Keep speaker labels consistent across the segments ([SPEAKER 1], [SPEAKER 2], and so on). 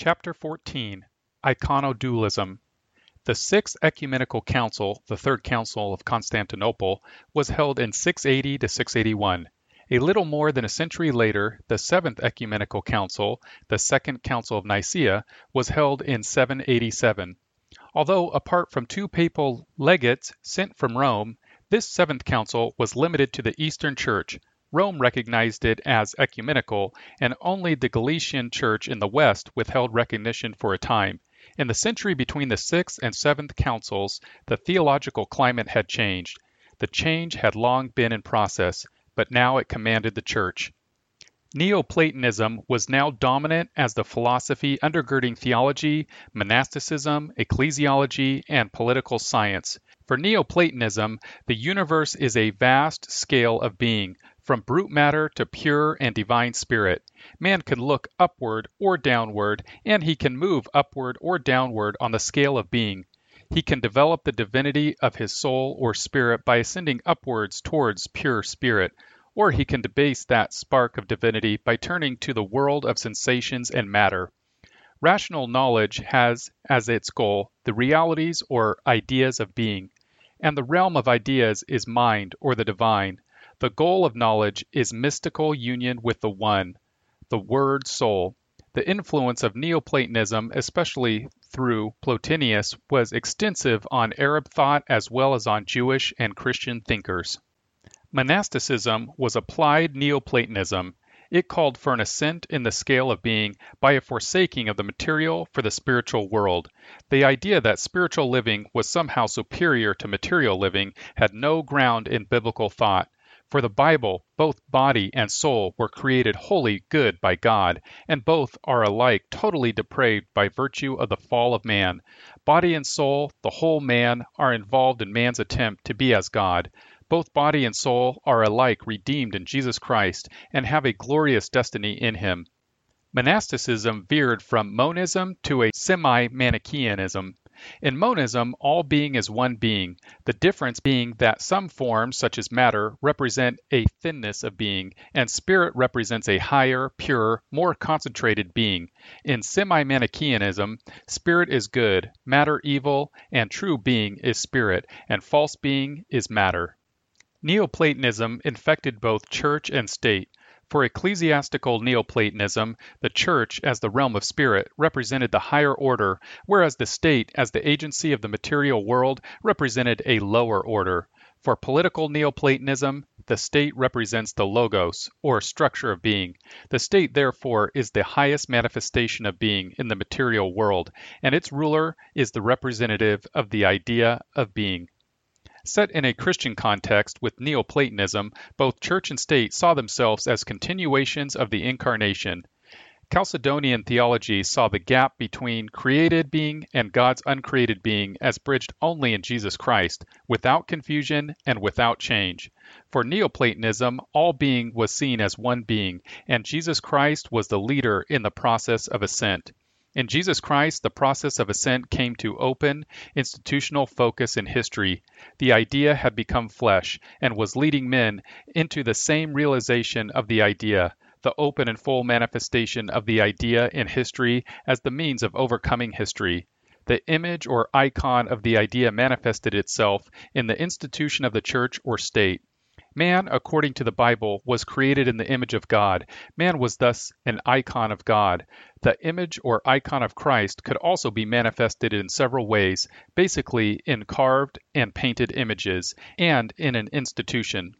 [SPEAKER 1] Chapter 14 Iconodulism The Sixth Ecumenical Council, the Third Council of Constantinople, was held in 680 to 681. A little more than a century later, the Seventh Ecumenical Council, the Second Council of Nicaea, was held in 787. Although apart from two papal legates sent from Rome, this Seventh Council was limited to the Eastern Church. Rome recognized it as ecumenical, and only the Gallican Church in the West withheld recognition for a time. In the century between the Sixth and Seventh Councils, the theological climate had changed. The change had long been in process but now it commanded the church. Neoplatonism was now dominant as the philosophy undergirding theology, monasticism, ecclesiology, and political science. For Neoplatonism, the universe is a vast scale of being, from brute matter to pure and divine spirit. Man can look upward or downward, and he can move upward or downward on the scale of being. He can develop the divinity of his soul or spirit by ascending upwards towards pure spirit, or he can debase that spark of divinity by turning to the world of sensations and matter. Rational knowledge has as its goal the realities or ideas of being, and the realm of ideas is mind or the divine. The goal of knowledge is mystical union with the One, the World Soul. The influence of Neoplatonism, especially through Plotinus, was extensive on Arab thought as well as on Jewish and Christian thinkers. Monasticism was applied Neoplatonism. It called for an ascent in the scale of being by a forsaking of the material for the spiritual world. The idea that spiritual living was somehow superior to material living had no ground in biblical thought. For the Bible, both body and soul were created wholly good by God, and both are alike totally depraved by virtue of the fall of man. Body and soul, the whole man, are involved in man's attempt to be as God. Both body and soul are alike redeemed in Jesus Christ and have a glorious destiny in him. Monasticism veered from monism to a semi Manichaeanism. In monism, all being is one being, the difference being that some forms, such as matter, represent a thinness of being, and spirit represents a higher, purer, more concentrated being. In semi Manichaeanism, spirit is good, matter evil, and true being is spirit, and false being is matter. Neoplatonism infected both church and state. For ecclesiastical Neoplatonism, the Church, as the realm of spirit, represented the higher order, whereas the state, as the agency of the material world, represented a lower order. For political Neoplatonism, the state represents the logos, or structure of being. The state, therefore, is the highest manifestation of being in the material world, and its ruler is the representative of the idea of being. Set in a Christian context with Neoplatonism, both church and state saw themselves as continuations of the Incarnation. Chalcedonian theology saw the gap between created being and God's uncreated being as bridged only in Jesus Christ, without confusion and without change. For Neoplatonism, all being was seen as one being, and Jesus Christ was the leader in the process of ascent. In Jesus Christ, the process of ascent came to open, institutional focus in history. The idea had become flesh and was leading men into the same realization of the idea, the open and full manifestation of the idea in history as the means of overcoming history. The image or icon of the idea manifested itself in the institution of the church or state. Man, according to the Bible, was created in the image of God. Man was thus an icon of God. The image or icon of Christ could also be manifested in several ways, basically in carved and painted images, and in an institution.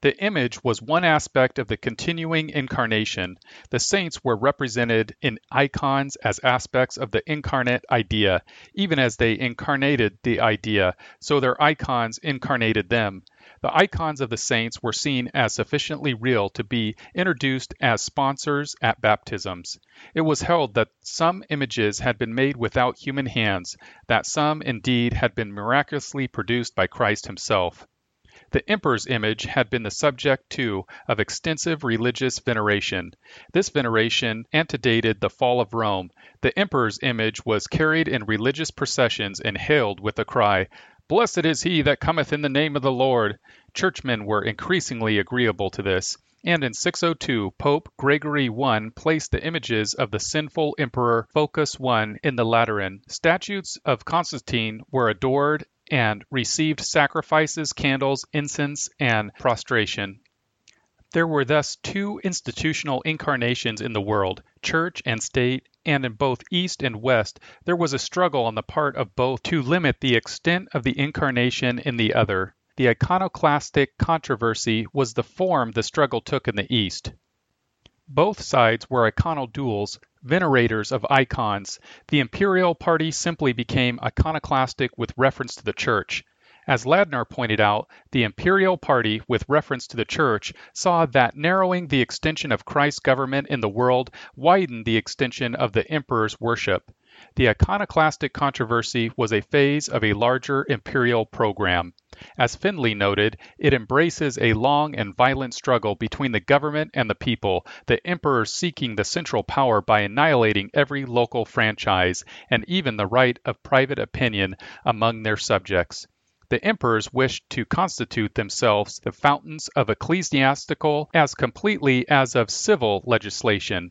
[SPEAKER 1] The image was one aspect of the continuing incarnation. The saints were represented in icons as aspects of the incarnate idea, even as they incarnated the idea, so their icons incarnated them. The icons of the saints were seen as sufficiently real to be introduced as sponsors at baptisms. It was held that some images had been made without human hands, that some, indeed, had been miraculously produced by Christ himself. The emperor's image had been the subject, too, of extensive religious veneration. This veneration antedated the fall of Rome. The emperor's image was carried in religious processions and hailed with the cry, Blessed is he that cometh in the name of the Lord. Churchmen were increasingly agreeable to this. and in 602 Pope Gregory I placed the images of the sinful emperor Phocas I in the Lateran. Statues of Constantine were adored and received sacrifices, candles, incense, and prostration. There were thus two institutional incarnations in the world, church and state, and in both East and West there was a struggle on the part of both to limit the extent of the incarnation in the other. The iconoclastic controversy was the form the struggle took in the East. Both sides were iconodules, venerators of icons. The imperial party simply became iconoclastic with reference to the church. As Ladner pointed out, the imperial party, with reference to the church, saw that narrowing the extension of Christ's government in the world widened the extension of the emperor's worship. The iconoclastic controversy was a phase of a larger imperial program. As Finlay noted, it embraces a long and violent struggle between the government and the people, the emperor seeking the central power by annihilating every local franchise and even the right of private opinion among their subjects. The emperors wished to constitute themselves the fountains of ecclesiastical as completely as of civil legislation.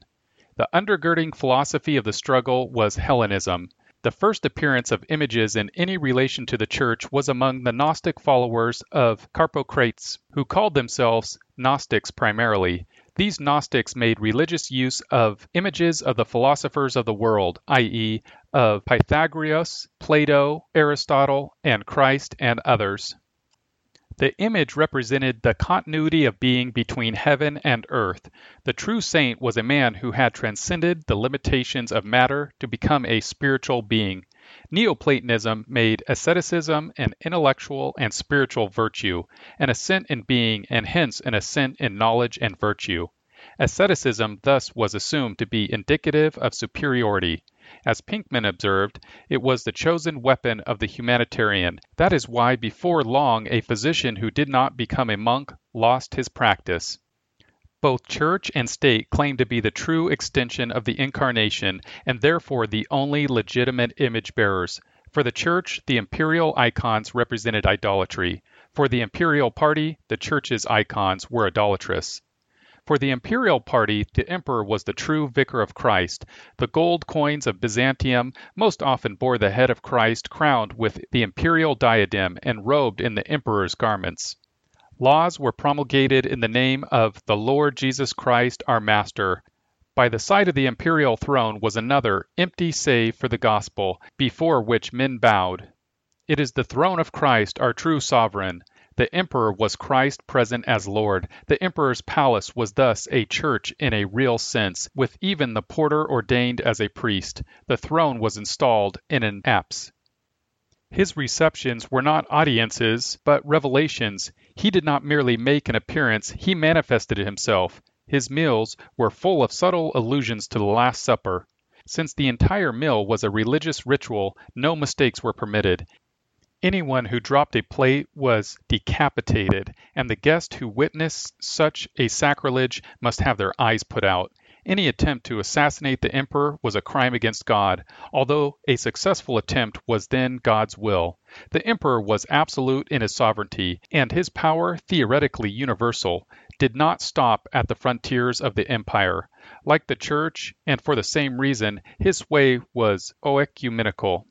[SPEAKER 1] The undergirding philosophy of the struggle was Hellenism. The first appearance of images in any relation to the church was among the Gnostic followers of Carpocrates, who called themselves Gnostics primarily. These Gnostics made religious use of images of the philosophers of the world, i.e., of Pythagoras, Plato, Aristotle, and Christ and others. The image represented the continuity of being between heaven and earth. The true saint was a man who had transcended the limitations of matter to become a spiritual being. Neoplatonism made asceticism an intellectual and spiritual virtue, an ascent in being and hence an ascent in knowledge and virtue. Asceticism thus was assumed to be indicative of superiority. As Pinkman observed, it was the chosen weapon of the humanitarian. That is why before long a physician who did not become a monk lost his practice. Both church and state claim to be the true extension of the incarnation and therefore the only legitimate image bearers. For the church, the imperial icons represented idolatry. For the imperial party, the church's icons were idolatrous. For the imperial party, the emperor was the true vicar of Christ. The gold coins of Byzantium most often bore the head of Christ crowned with the imperial diadem and robed in the emperor's garments. Laws were promulgated in the name of the Lord Jesus Christ, our Master. By the side of the imperial throne was another, empty save for the gospel, before which men bowed. It is the throne of Christ, our true sovereign. The emperor was Christ present as Lord. The emperor's palace was thus a church in a real sense, with even the porter ordained as a priest. The throne was installed in an apse. His receptions were not audiences, but revelations. He did not merely make an appearance, he manifested himself. His meals were full of subtle allusions to the Last Supper. Since the entire meal was a religious ritual, no mistakes were permitted. Anyone who dropped a plate was decapitated, and the guest who witnessed such a sacrilege must have their eyes put out. Any attempt to assassinate the emperor was a crime against God, although a successful attempt was then God's will. The emperor was absolute in his sovereignty, and his power, theoretically universal, did not stop at the frontiers of the empire. Like the church, and for the same reason, his sway was oecumenical.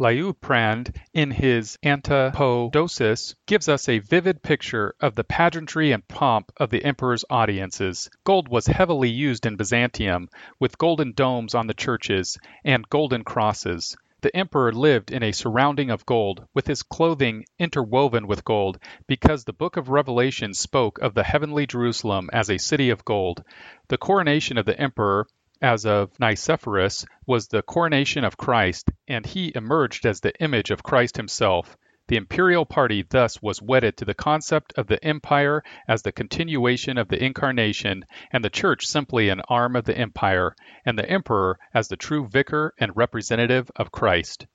[SPEAKER 1] Liutprand, in his Antapodosis, gives us a vivid picture of the pageantry and pomp of the emperor's audiences. Gold was heavily used in Byzantium, with golden domes on the churches and golden crosses. The emperor lived in a surrounding of gold, with his clothing interwoven with gold, because the book of Revelation spoke of the heavenly Jerusalem as a city of gold. The coronation of the emperor as of Nicephorus, was the coronation of Christ, and he emerged as the image of Christ himself. The imperial party thus was wedded to the concept of the empire as the continuation of the incarnation, and the church simply an arm of the empire, and the emperor as the true vicar and representative of Christ.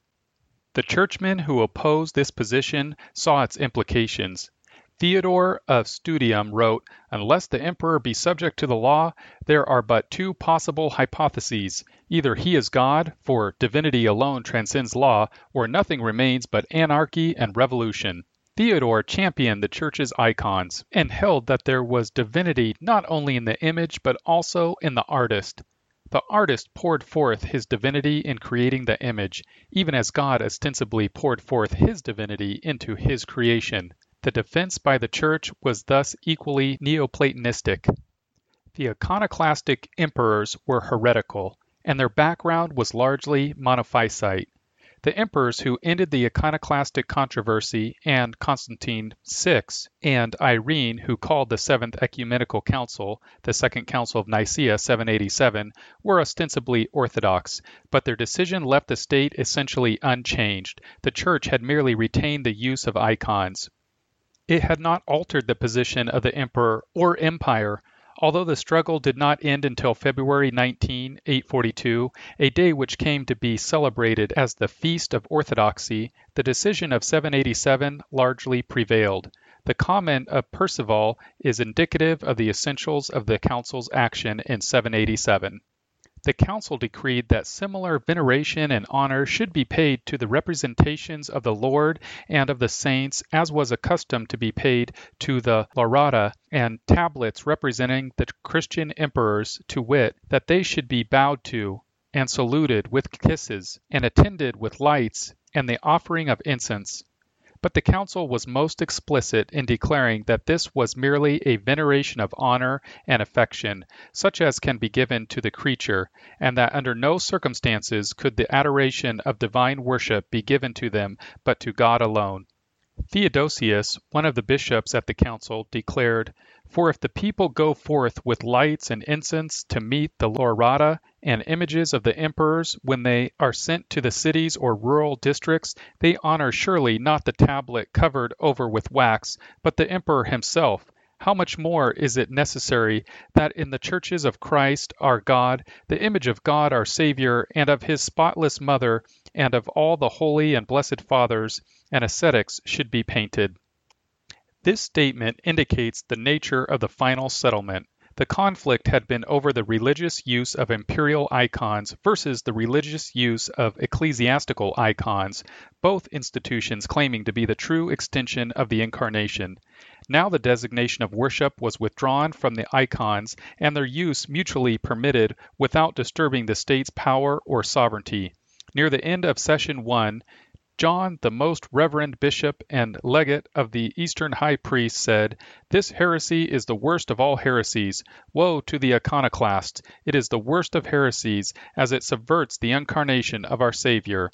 [SPEAKER 1] The churchmen who opposed this position saw its implications. Theodore of Studium wrote, Unless the emperor be subject to the law, there are but two possible hypotheses. Either he is God, for divinity alone transcends law, or nothing remains but anarchy and revolution. Theodore championed the church's icons and held that there was divinity not only in the image but also in the artist. The artist poured forth his divinity in creating the image, even as God ostensibly poured forth his divinity into his creation. The defense by the church was thus equally Neoplatonistic. The iconoclastic emperors were heretical, and their background was largely monophysite. The emperors who ended the iconoclastic controversy and Constantine VI and Irene who called the Seventh Ecumenical Council, the Second Council of Nicaea 787, were ostensibly orthodox, but their decision left the state essentially unchanged. The church had merely retained the use of icons. It had not altered the position of the emperor or empire Although the struggle did not end until February 19, 842, a day which came to be celebrated as the Feast of Orthodoxy, the decision of 787 largely prevailed. The comment of Percival is indicative of the essentials of the council's action in 787 the council decreed that similar veneration and honor should be paid to the representations of the Lord and of the saints as was accustomed to be paid to the laurata and tablets representing the Christian emperors, to wit, that they should be bowed to and saluted with kisses and attended with lights and the offering of incense. But the council was most explicit in declaring that this was merely a veneration of honor and affection, such as can be given to the creature, and that under no circumstances could the adoration of divine worship be given to them but to God alone. Theodosius, one of the bishops at the council, declared for if the people go forth with lights and incense to meet the laurata and images of the emperors when they are sent to the cities or rural districts, they honor surely not the tablet covered over with wax, but the emperor himself. How much more is it necessary that in the churches of Christ our God, the image of God our Savior, and of his spotless mother, and of all the holy and blessed fathers and ascetics should be painted? This statement indicates the nature of the final settlement. The conflict had been over the religious use of imperial icons versus the religious use of ecclesiastical icons, both institutions claiming to be the true extension of the Incarnation. Now the designation of worship was withdrawn from the icons and their use mutually permitted without disturbing the state's power or sovereignty. Near the end of session 1, John, the most reverend bishop and legate of the Eastern high priest, said, This heresy is the worst of all heresies. Woe to the iconoclasts! It is the worst of heresies, as it subverts the incarnation of our Savior.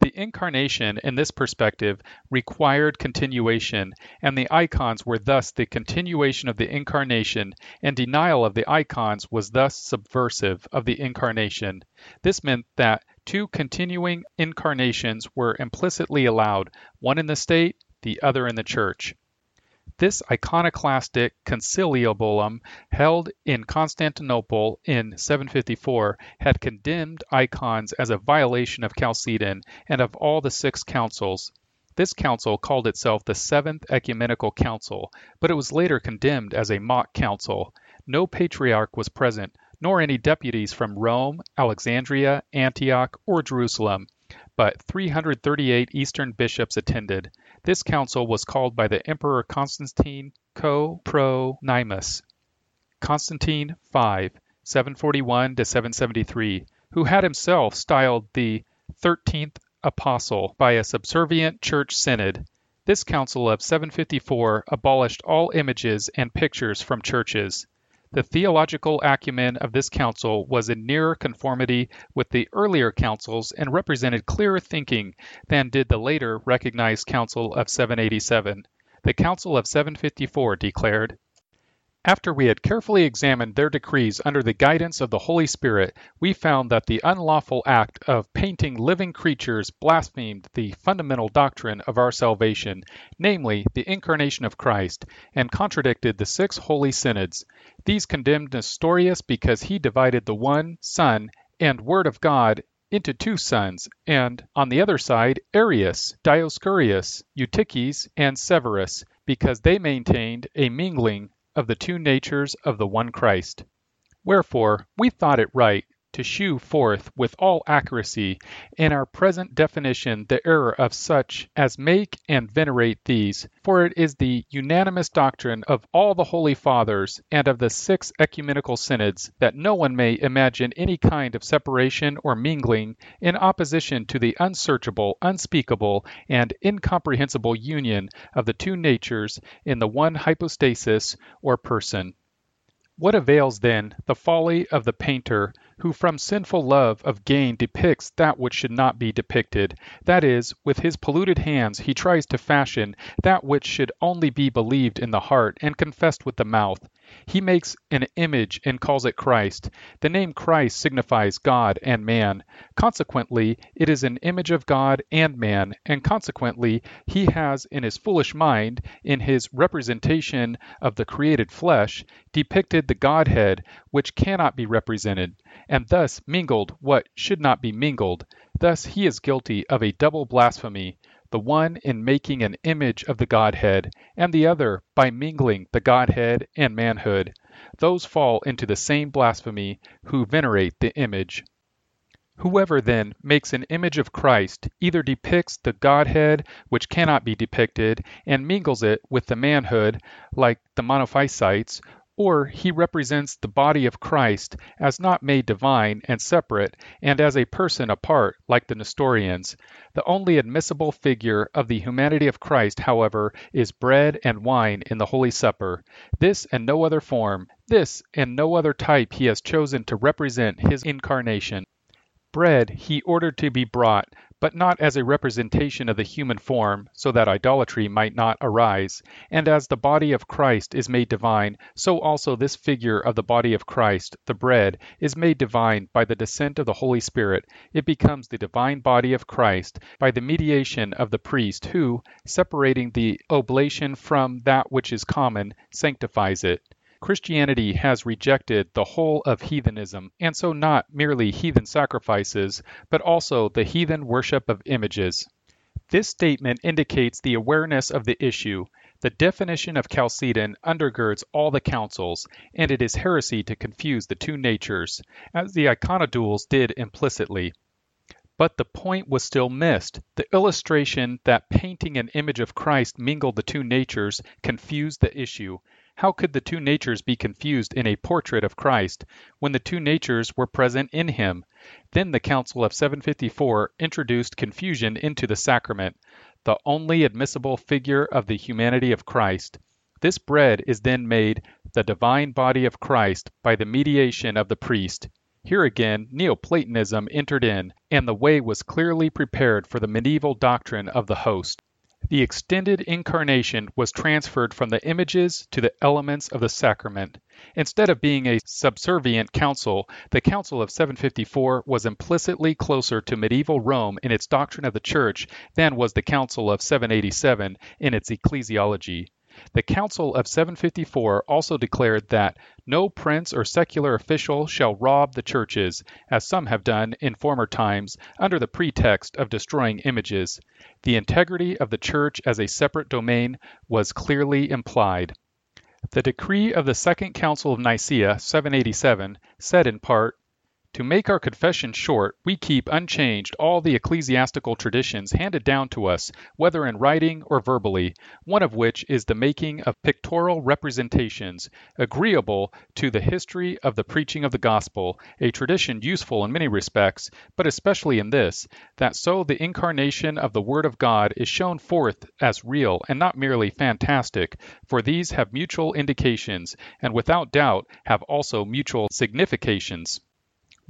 [SPEAKER 1] The incarnation, in this perspective, required continuation, and the icons were thus the continuation of the incarnation, and denial of the icons was thus subversive of the incarnation. This meant that two continuing incarnations were implicitly allowed, one in the state, the other in the church. This iconoclastic conciliabulum, held in Constantinople in 754, had condemned icons as a violation of Chalcedon and of all the six councils. This council called itself the Seventh Ecumenical Council, but it was later condemned as a mock council. No patriarch was present, nor any deputies from Rome, Alexandria, Antioch, or Jerusalem, but 338 Eastern bishops attended. This council was called by the Emperor Constantine Copronymus. Constantine V, 741 to 773, who had himself styled the 13th apostle by a subservient church synod. This council of 754 abolished all images and pictures from churches. The theological acumen of this council was in nearer conformity with the earlier councils and represented clearer thinking than did the later recognized Council of 787. The Council of 754 declared after we had carefully examined their decrees under the guidance of the Holy Spirit, we found that the unlawful act of painting living creatures blasphemed the fundamental doctrine of our salvation, namely, the incarnation of Christ, and contradicted the six holy synods. These condemned Nestorius because he divided the one Son and Word of God into two sons, and, on the other side, Arius, Dioscorus, Eutyches, and Severus, because they maintained a mingling of the two natures of the one Christ. Wherefore, we thought it right to shew forth with all accuracy in our present definition the error of such as make and venerate these, for it is the unanimous doctrine of all the holy fathers and of the six ecumenical synods that no one may imagine any kind of separation or mingling in opposition to the unsearchable, unspeakable, and incomprehensible union of the two natures in the one hypostasis or person. What avails then the folly of the painter who from sinful love of gain depicts that which should not be depicted, that is, with his polluted hands he tries to fashion that which should only be believed in the heart and confessed with the mouth. He makes an image and calls it Christ. The name Christ signifies God and man. Consequently, it is an image of God and man, and consequently, he has in his foolish mind, in his representation of the created flesh, depicted the Godhead, which cannot be represented, and thus mingled what should not be mingled. Thus he is guilty of a double blasphemy the one in making an image of the Godhead, and the other by mingling the Godhead and manhood. Those fall into the same blasphemy who venerate the image. Whoever then makes an image of Christ either depicts the Godhead which cannot be depicted and mingles it with the manhood, like the Monophysites, or he represents the body of Christ as not made divine and separate, and as a person apart, like the Nestorians. The only admissible figure of the humanity of Christ, however, is bread and wine in the Holy Supper. This and no other form, this and no other type he has chosen to represent his incarnation. Bread he ordered to be brought, but not as a representation of the human form, so that idolatry might not arise. And as the body of Christ is made divine, so also this figure of the body of Christ, the bread, is made divine by the descent of the Holy Spirit. It becomes the divine body of Christ by the mediation of the priest who, separating the oblation from that which is common, sanctifies it. Christianity has rejected the whole of heathenism, and so not merely heathen sacrifices, but also the heathen worship of images. This statement indicates the awareness of the issue. The definition of Chalcedon undergirds all the councils, and it is heresy to confuse the two natures, as the iconodules did implicitly. But the point was still missed. The illustration that painting an image of Christ mingled the two natures confused the issue. How could the two natures be confused in a portrait of Christ when the two natures were present in him? Then the Council of 754 introduced confusion into the sacrament, the only admissible figure of the humanity of Christ. This bread is then made the divine body of Christ by the mediation of the priest. Here again Neoplatonism entered in, and the way was clearly prepared for the medieval doctrine of the host. The extended incarnation was transferred from the images to the elements of the sacrament. Instead of being a subservient council, the Council of 754 was implicitly closer to medieval Rome in its doctrine of the Church than was the Council of 787 in its ecclesiology. The Council of 754 also declared that no prince or secular official shall rob the churches, as some have done in former times under the pretext of destroying images. The integrity of the church as a separate domain was clearly implied. The decree of the Second Council of Nicaea, 787, said in part, to make our confession short, we keep unchanged all the ecclesiastical traditions handed down to us, whether in writing or verbally, one of which is the making of pictorial representations, agreeable to the history of the preaching of the gospel, a tradition useful in many respects, but especially in this, that so the incarnation of the Word of God is shown forth as real and not merely fantastic, for these have mutual indications, and without doubt have also mutual significations.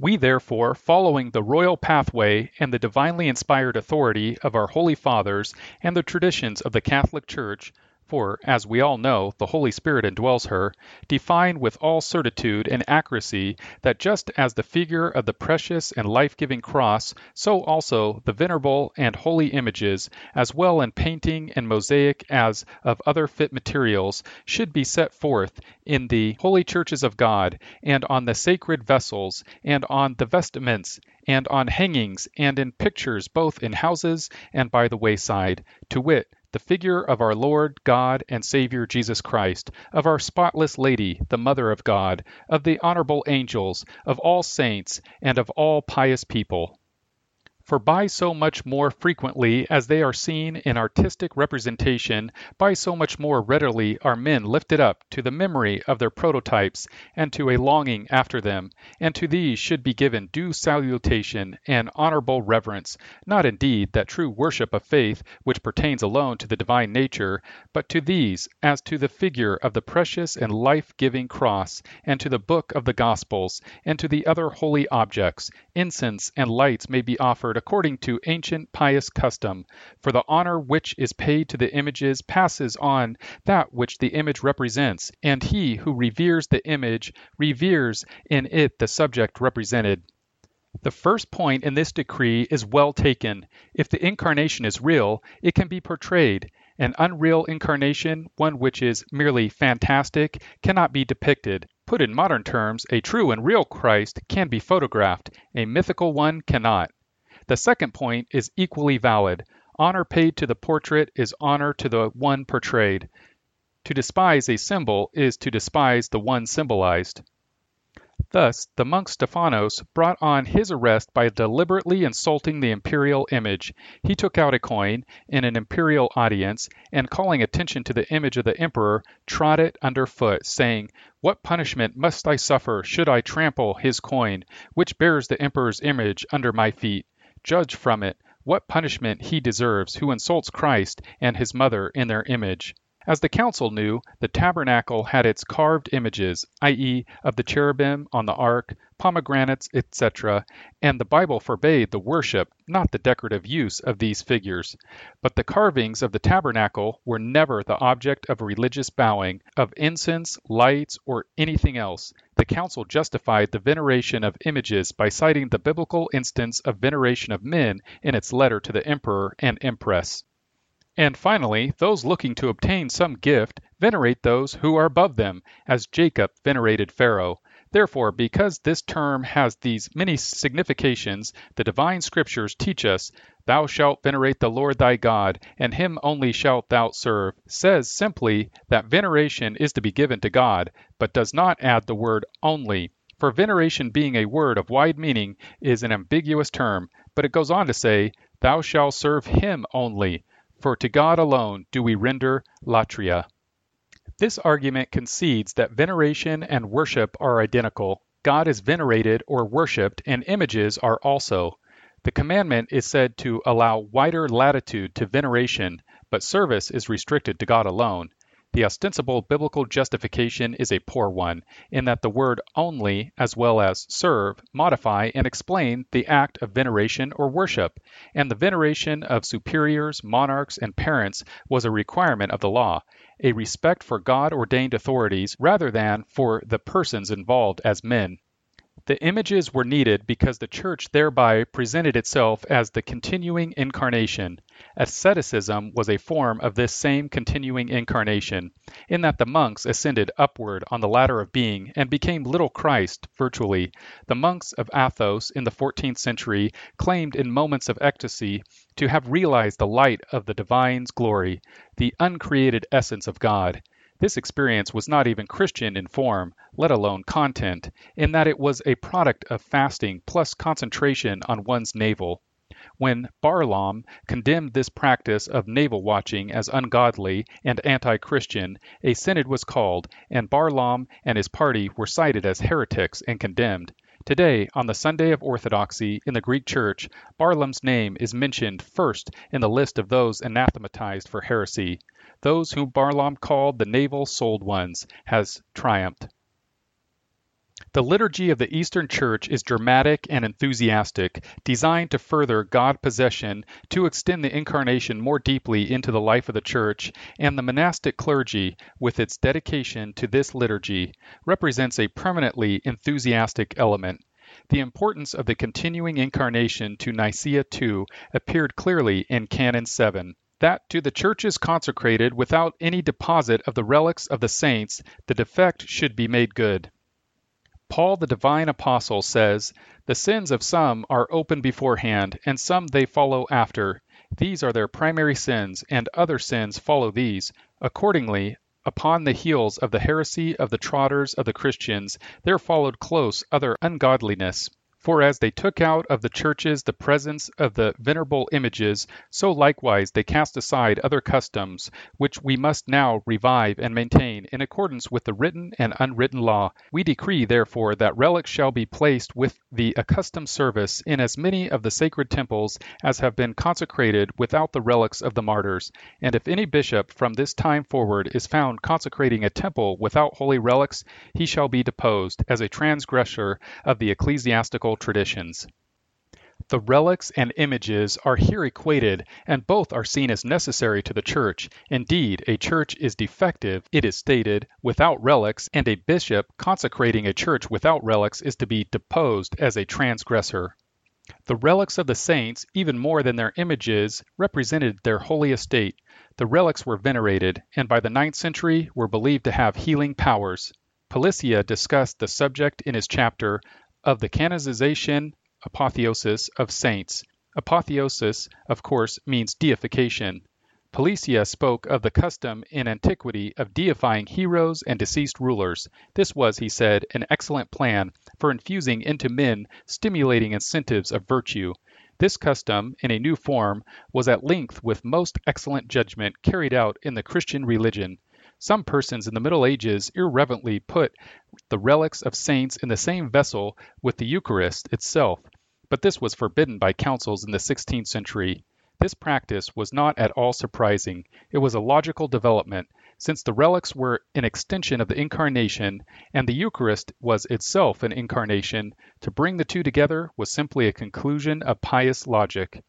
[SPEAKER 1] We therefore, following the royal pathway and the divinely inspired authority of our holy fathers and the traditions of the Catholic Church, for, as we all know, the Holy Spirit indwells her, define with all certitude and accuracy that just as the figure of the precious and life giving cross, so also the venerable and holy images, as well in painting and mosaic as of other fit materials, should be set forth in the holy churches of God, and on the sacred vessels, and on the vestments, and on hangings, and in pictures both in houses and by the wayside, to wit, the figure of our Lord God and Savior Jesus Christ, of our spotless Lady, the Mother of God, of the honorable angels, of all saints, and of all pious people. For by so much more frequently as they are seen in artistic representation, by so much more readily are men lifted up to the memory of their prototypes and to a longing after them, and to these should be given due salutation and honorable reverence, not indeed that true worship of faith which pertains alone to the divine nature, but to these as to the figure of the precious and life giving cross, and to the book of the Gospels, and to the other holy objects, incense and lights may be offered according to ancient pious custom, for the honor which is paid to the images passes on that which the image represents, and he who reveres the image reveres in it the subject represented. The first point in this decree is well taken. If the incarnation is real, it can be portrayed. An unreal incarnation, one which is merely fantastic, cannot be depicted. Put in modern terms, a true and real Christ can be photographed, a mythical one cannot. The second point is equally valid. Honor paid to the portrait is honor to the one portrayed. To despise a symbol is to despise the one symbolized. Thus, the monk Stephanos brought on his arrest by deliberately insulting the imperial image. He took out a coin in an imperial audience, and calling attention to the image of the emperor, trod it under foot, saying, What punishment must I suffer should I trample his coin, which bears the emperor's image, under my feet? Judge from it what punishment he deserves who insults Christ and his mother in their image. As the council knew, the tabernacle had its carved images, i.e., of the cherubim on the ark, pomegranates, etc., and the Bible forbade the worship, not the decorative use of these figures. But the carvings of the tabernacle were never the object of religious bowing, of incense, lights, or anything else. The council justified the veneration of images by citing the biblical instance of veneration of men in its letter to the emperor and empress. And finally, those looking to obtain some gift venerate those who are above them, as Jacob venerated Pharaoh. Therefore, because this term has these many significations, the divine scriptures teach us, Thou shalt venerate the Lord thy God, and him only shalt thou serve, says simply that veneration is to be given to God, but does not add the word only. For veneration being a word of wide meaning is an ambiguous term, but it goes on to say, Thou shalt serve him only. For to God alone do we render latria. This argument concedes that veneration and worship are identical. God is venerated or worshipped, and images are also. The commandment is said to allow wider latitude to veneration, but service is restricted to God alone. The ostensible biblical justification is a poor one, in that the word only, as well as serve, modify and explain the act of veneration or worship, and the veneration of superiors, monarchs, and parents was a requirement of the law, a respect for God ordained authorities rather than for the persons involved as men. The images were needed because the Church thereby presented itself as the continuing incarnation. Asceticism was a form of this same continuing incarnation, in that the monks ascended upward on the ladder of being and became little Christ virtually. The monks of Athos in the 14th century claimed in moments of ecstasy to have realized the light of the divine's glory, the uncreated essence of God. This experience was not even Christian in form, let alone content, in that it was a product of fasting plus concentration on one's navel. When Barlaam condemned this practice of navel watching as ungodly and anti Christian, a synod was called, and Barlaam and his party were cited as heretics and condemned. Today, on the Sunday of Orthodoxy in the Greek Church, Barlaam's name is mentioned first in the list of those anathematized for heresy. Those whom Barlaam called the navel souled ones has triumphed. The liturgy of the Eastern Church is dramatic and enthusiastic, designed to further God possession, to extend the Incarnation more deeply into the life of the Church, and the monastic clergy, with its dedication to this liturgy, represents a permanently enthusiastic element. The importance of the continuing Incarnation to Nicaea II appeared clearly in Canon 7 that to the churches consecrated without any deposit of the relics of the saints, the defect should be made good. Paul the divine apostle says, The sins of some are open beforehand, and some they follow after. These are their primary sins, and other sins follow these. Accordingly, upon the heels of the heresy of the Trotters of the Christians, there followed close other ungodliness. For as they took out of the churches the presence of the venerable images, so likewise they cast aside other customs, which we must now revive and maintain in accordance with the written and unwritten law. We decree, therefore, that relics shall be placed with the accustomed service in as many of the sacred temples as have been consecrated without the relics of the martyrs. And if any bishop from this time forward is found consecrating a temple without holy relics, he shall be deposed as a transgressor of the ecclesiastical traditions. The relics and images are here equated, and both are seen as necessary to the church. Indeed, a church is defective, it is stated, without relics, and a bishop consecrating a church without relics is to be deposed as a transgressor. The relics of the saints, even more than their images, represented their holy estate. The relics were venerated, and by the ninth century were believed to have healing powers. Palissier discussed the subject in his chapter of the canonization apotheosis of saints. Apotheosis, of course, means deification. Palissier spoke of the custom in antiquity of deifying heroes and deceased rulers. This was, he said, an excellent plan for infusing into men stimulating incentives of virtue. This custom, in a new form, was at length with most excellent judgment carried out in the Christian religion. Some persons in the Middle Ages irreverently put the relics of saints in the same vessel with the Eucharist itself, but this was forbidden by councils in the sixteenth century. This practice was not at all surprising. It was a logical development, since the relics were an extension of the Incarnation and the Eucharist was itself an incarnation. To bring the two together was simply a conclusion of pious logic.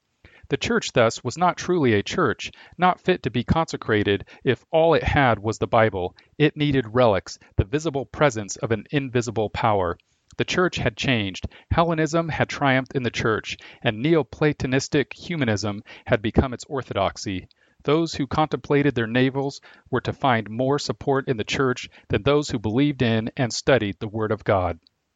[SPEAKER 1] The church thus was not truly a church, not fit to be consecrated if all it had was the Bible. It needed relics, the visible presence of an invisible power. The church had changed. Hellenism had triumphed in the church, and Neoplatonistic humanism had become its orthodoxy. Those who contemplated their navels were to find more support in the church than those who believed in and studied the Word of God.